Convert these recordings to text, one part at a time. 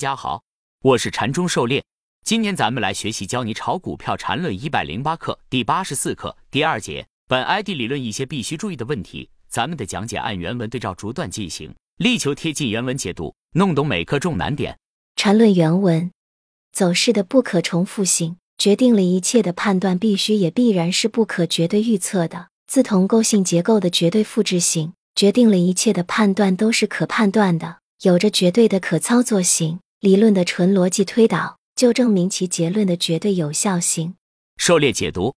大家好，我是禅中狩猎。今天咱们来学习教你炒股票禅论一百零八课第八十四课第二节，本 ID 理论一些必须注意的问题。咱们的讲解按原文对照逐段进行，力求贴近原文解读，弄懂每课重难点。禅论原文：走势的不可重复性，决定了一切的判断必须也必然是不可绝对预测的；自同构性结构的绝对复制性，决定了一切的判断都是可判断的，有着绝对的可操作性。理论的纯逻辑推导，就证明其结论的绝对有效性。狩猎解读：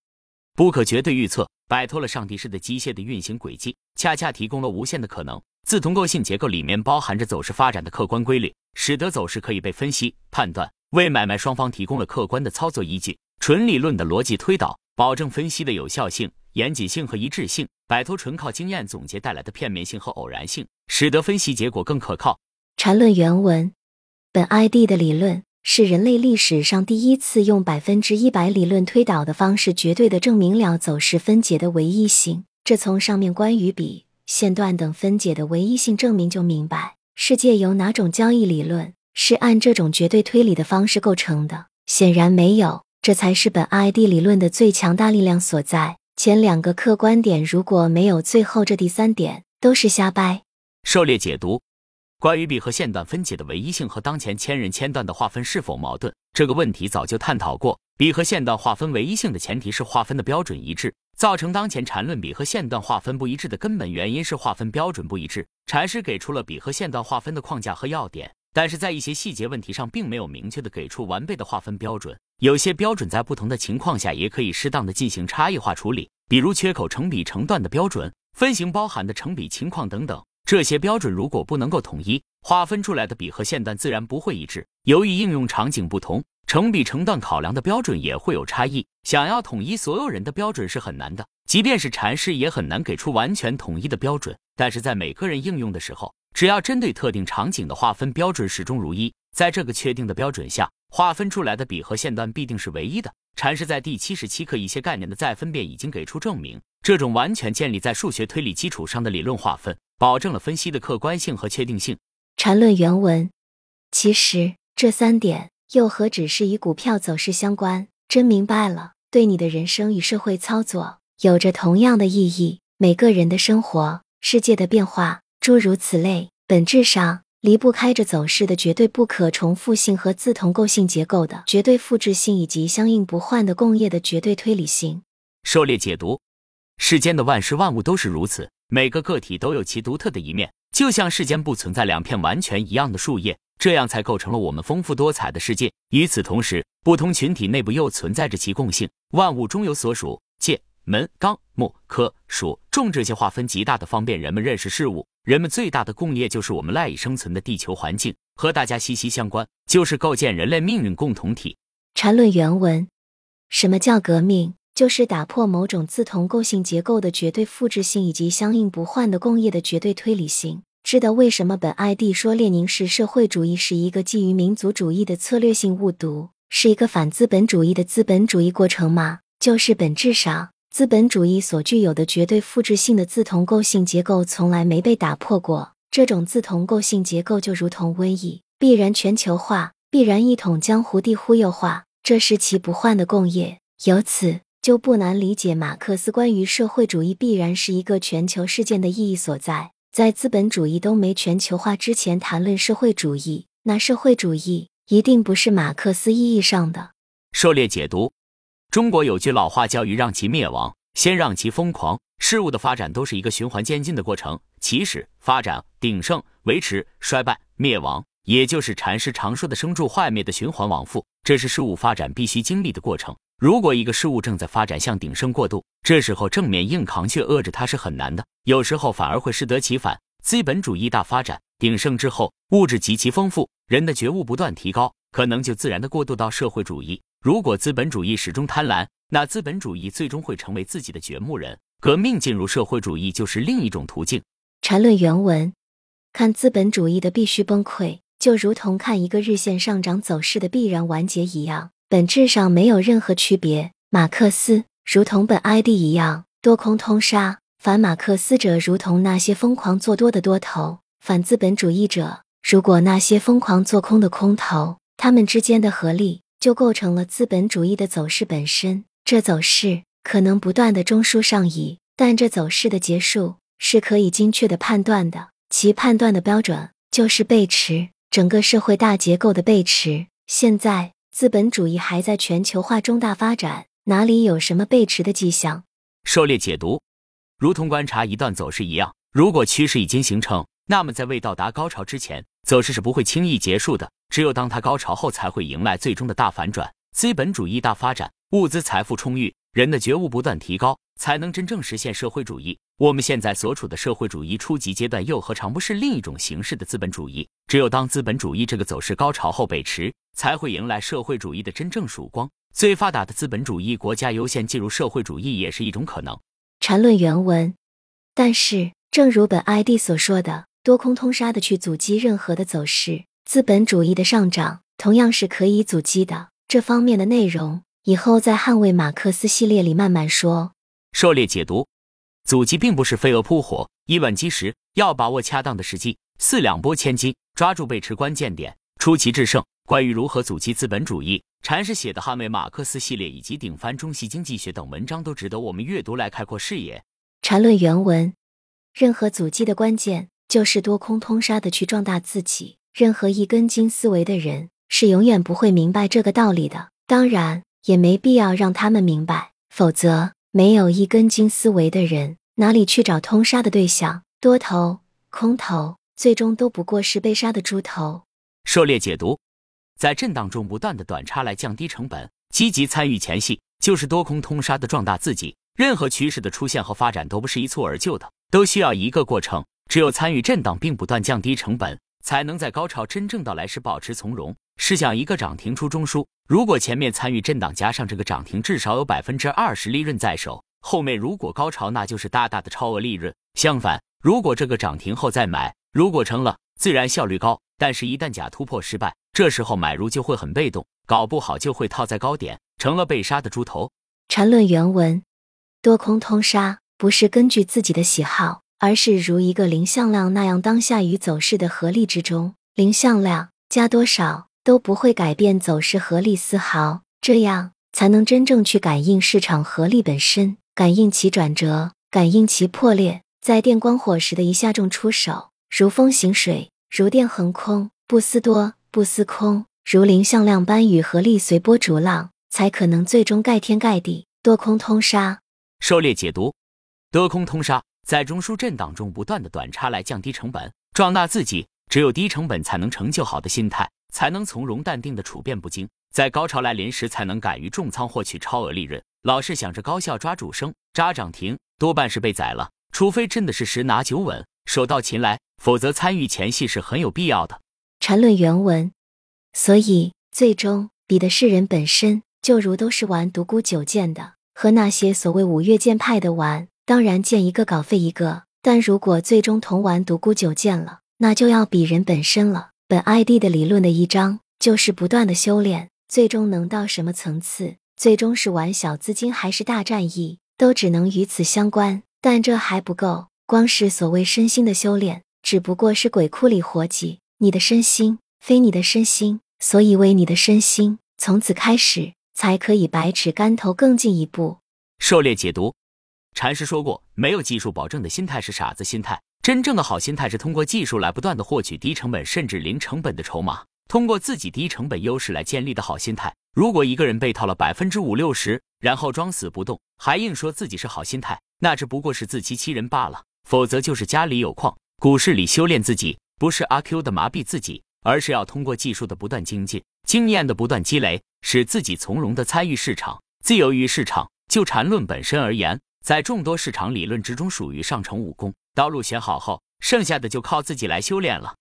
不可绝对预测，摆脱了上帝式的机械的运行轨迹，恰恰提供了无限的可能。自同构性结构里面包含着走势发展的客观规律，使得走势可以被分析判断，为买卖双方提供了客观的操作依据。纯理论的逻辑推导，保证分析的有效性、严谨性和一致性，摆脱纯靠经验总结带来的片面性和偶然性，使得分析结果更可靠。禅论原文。本 ID 的理论是人类历史上第一次用百分之一百理论推导的方式，绝对的证明了走势分解的唯一性。这从上面关于比、线段等分解的唯一性证明就明白，世界有哪种交易理论是按这种绝对推理的方式构成的？显然没有，这才是本 ID 理论的最强大力量所在。前两个客观点如果没有最后这第三点，都是瞎掰。狩猎解读。关于比和线段分解的唯一性和当前千人千段的划分是否矛盾这个问题早就探讨过。比和线段划分唯一性的前提是划分的标准一致。造成当前缠论比和线段划分不一致的根本原因是划分标准不一致。禅师给出了比和线段划分的框架和要点，但是在一些细节问题上并没有明确的给出完备的划分标准。有些标准在不同的情况下也可以适当的进行差异化处理，比如缺口成比成段的标准、分型包含的成比情况等等。这些标准如果不能够统一，划分出来的比和线段自然不会一致。由于应用场景不同，成比成段考量的标准也会有差异。想要统一所有人的标准是很难的，即便是禅师也很难给出完全统一的标准。但是在每个人应用的时候，只要针对特定场景的划分标准始终如一，在这个确定的标准下，划分出来的比和线段必定是唯一的。禅师在第七十七课一些概念的再分辨已经给出证明，这种完全建立在数学推理基础上的理论划分。保证了分析的客观性和确定性。缠论原文，其实这三点又何止是与股票走势相关？真明白了，对你的人生与社会操作有着同样的意义。每个人的生活、世界的变化，诸如此类，本质上离不开着走势的绝对不可重复性和自同构性结构的绝对复制性，以及相应不换的共业的绝对推理性。狩猎解读，世间的万事万物都是如此。每个个体都有其独特的一面，就像世间不存在两片完全一样的树叶，这样才构成了我们丰富多彩的世界。与此同时，不同群体内部又存在着其共性。万物中有所属界、门、纲、目、科、属、众这些划分，极大的方便人们认识事物。人们最大的共业就是我们赖以生存的地球环境，和大家息息相关，就是构建人类命运共同体。禅论原文：什么叫革命？就是打破某种自同构性结构的绝对复制性以及相应不换的共业的绝对推理性。知道为什么本 ID 说列宁式社会主义是一个基于民族主义的策略性误读，是一个反资本主义的资本主义过程吗？就是本质上资本主义所具有的绝对复制性的自同构性结构从来没被打破过。这种自同构性结构就如同瘟疫，必然全球化，必然一统江湖地忽悠化，这是其不换的共业。由此。就不难理解马克思关于社会主义必然是一个全球事件的意义所在。在资本主义都没全球化之前谈论社会主义，那社会主义一定不是马克思意义上的。狩猎解读：中国有句老话叫“欲让其灭亡，先让其疯狂”。事物的发展都是一个循环渐进的过程，起始、发展、鼎盛、维持、衰败、灭亡，也就是禅师常说的生住坏灭的循环往复，这是事物发展必须经历的过程。如果一个事物正在发展向鼎盛过渡，这时候正面硬扛却遏制它是很难的，有时候反而会适得其反。资本主义大发展鼎盛之后，物质极其丰富，人的觉悟不断提高，可能就自然的过渡到社会主义。如果资本主义始终贪婪，那资本主义最终会成为自己的掘墓人。革命进入社会主义就是另一种途径。缠论原文：看资本主义的必须崩溃，就如同看一个日线上涨走势的必然完结一样。本质上没有任何区别。马克思如同本 ID 一样，多空通杀。反马克思者如同那些疯狂做多的多头，反资本主义者如果那些疯狂做空的空头，他们之间的合力就构成了资本主义的走势本身。这走势可能不断的中枢上移，但这走势的结束是可以精确的判断的。其判断的标准就是背驰，整个社会大结构的背驰。现在资本主义还在全球化中大发展，哪里有什么背驰的迹象？狩猎解读，如同观察一段走势一样，如果趋势已经形成，那么在未到达高潮之前，走势是不会轻易结束的。只有当它高潮后，才会迎来最终的大反转，资本主义大发展，物资财富充裕，人的觉悟不断提高，才能真正实现社会主义。我们现在所处的社会主义初级阶段，又何尝不是另一种形式的资本主义？只有当资本主义这个走势高潮后北驰，才会迎来社会主义的真正曙光。最发达的资本主义国家优先进入社会主义也是一种可能。缠论原文。但是，正如本 ID 所说的，多空通杀的去阻击任何的走势，资本主义的上涨同样是可以阻击的。这方面的内容，以后在捍卫马克思系列里慢慢说。狩猎解读：阻击并不是飞蛾扑火，以卵击石，要把握恰当的时机，四两拨千斤，抓住背驰关键点，出奇制胜。关于如何阻击资本主义。禅师写的《捍卫马克思》系列以及顶翻中西经济学等文章都值得我们阅读来开阔视野。禅论原文：任何阻击的关键就是多空通杀的去壮大自己。任何一根筋思维的人是永远不会明白这个道理的，当然也没必要让他们明白，否则没有一根筋思维的人哪里去找通杀的对象？多头、空头最终都不过是被杀的猪头。狩猎解读。在震荡中不断的短差来降低成本，积极参与前戏，就是多空通杀的壮大自己。任何趋势的出现和发展都不是一蹴而就的，都需要一个过程。只有参与震荡并不断降低成本，才能在高潮真正到来时保持从容。试想一个涨停出中枢，如果前面参与震荡加上这个涨停，至少有百分之二十利润在手，后面如果高潮，那就是大大的超额利润。相反，如果这个涨停后再买，如果成了，自然效率高。但是，一旦假突破失败，这时候买入就会很被动，搞不好就会套在高点，成了被杀的猪头。缠论原文：多空通杀不是根据自己的喜好，而是如一个零向量那样，当下与走势的合力之中，零向量加多少都不会改变走势合力丝毫，这样才能真正去感应市场合力本身，感应其转折，感应其破裂，在电光火石的一下中出手，如风行水。如电横空，不思多，不思空，如零向量般与合力随波逐浪，才可能最终盖天盖地，多空通杀。狩猎解读：多空通杀，在中枢震荡中不断的短差来降低成本，壮大自己。只有低成本才能成就好的心态，才能从容淡定的处变不惊，在高潮来临时才能敢于重仓获取超额利润。老是想着高效抓主升、扎涨停，多半是被宰了。除非真的是十拿九稳。手到擒来，否则参与前戏是很有必要的。缠论原文，所以最终比的是人本身，就如都是玩独孤九剑的，和那些所谓五岳剑派的玩，当然见一个稿费一个。但如果最终同玩独孤九剑了，那就要比人本身了。本 ID 的理论的一章就是不断的修炼，最终能到什么层次，最终是玩小资金还是大战役，都只能与此相关。但这还不够。光是所谓身心的修炼，只不过是鬼库里活计。你的身心非你的身心，所以为你的身心，从此开始才可以百尺竿头更进一步。狩猎解读，禅师说过，没有技术保证的心态是傻子心态。真正的好心态是通过技术来不断的获取低成本甚至零成本的筹码，通过自己低成本优势来建立的好心态。如果一个人被套了百分之五六十，然后装死不动，还硬说自己是好心态，那只不过是自欺欺人罢了。否则就是家里有矿，股市里修炼自己，不是阿 Q 的麻痹自己，而是要通过技术的不断精进，经验的不断积累，使自己从容的参与市场，自由于市场。就缠论本身而言，在众多市场理论之中，属于上乘武功。道路选好后，剩下的就靠自己来修炼了。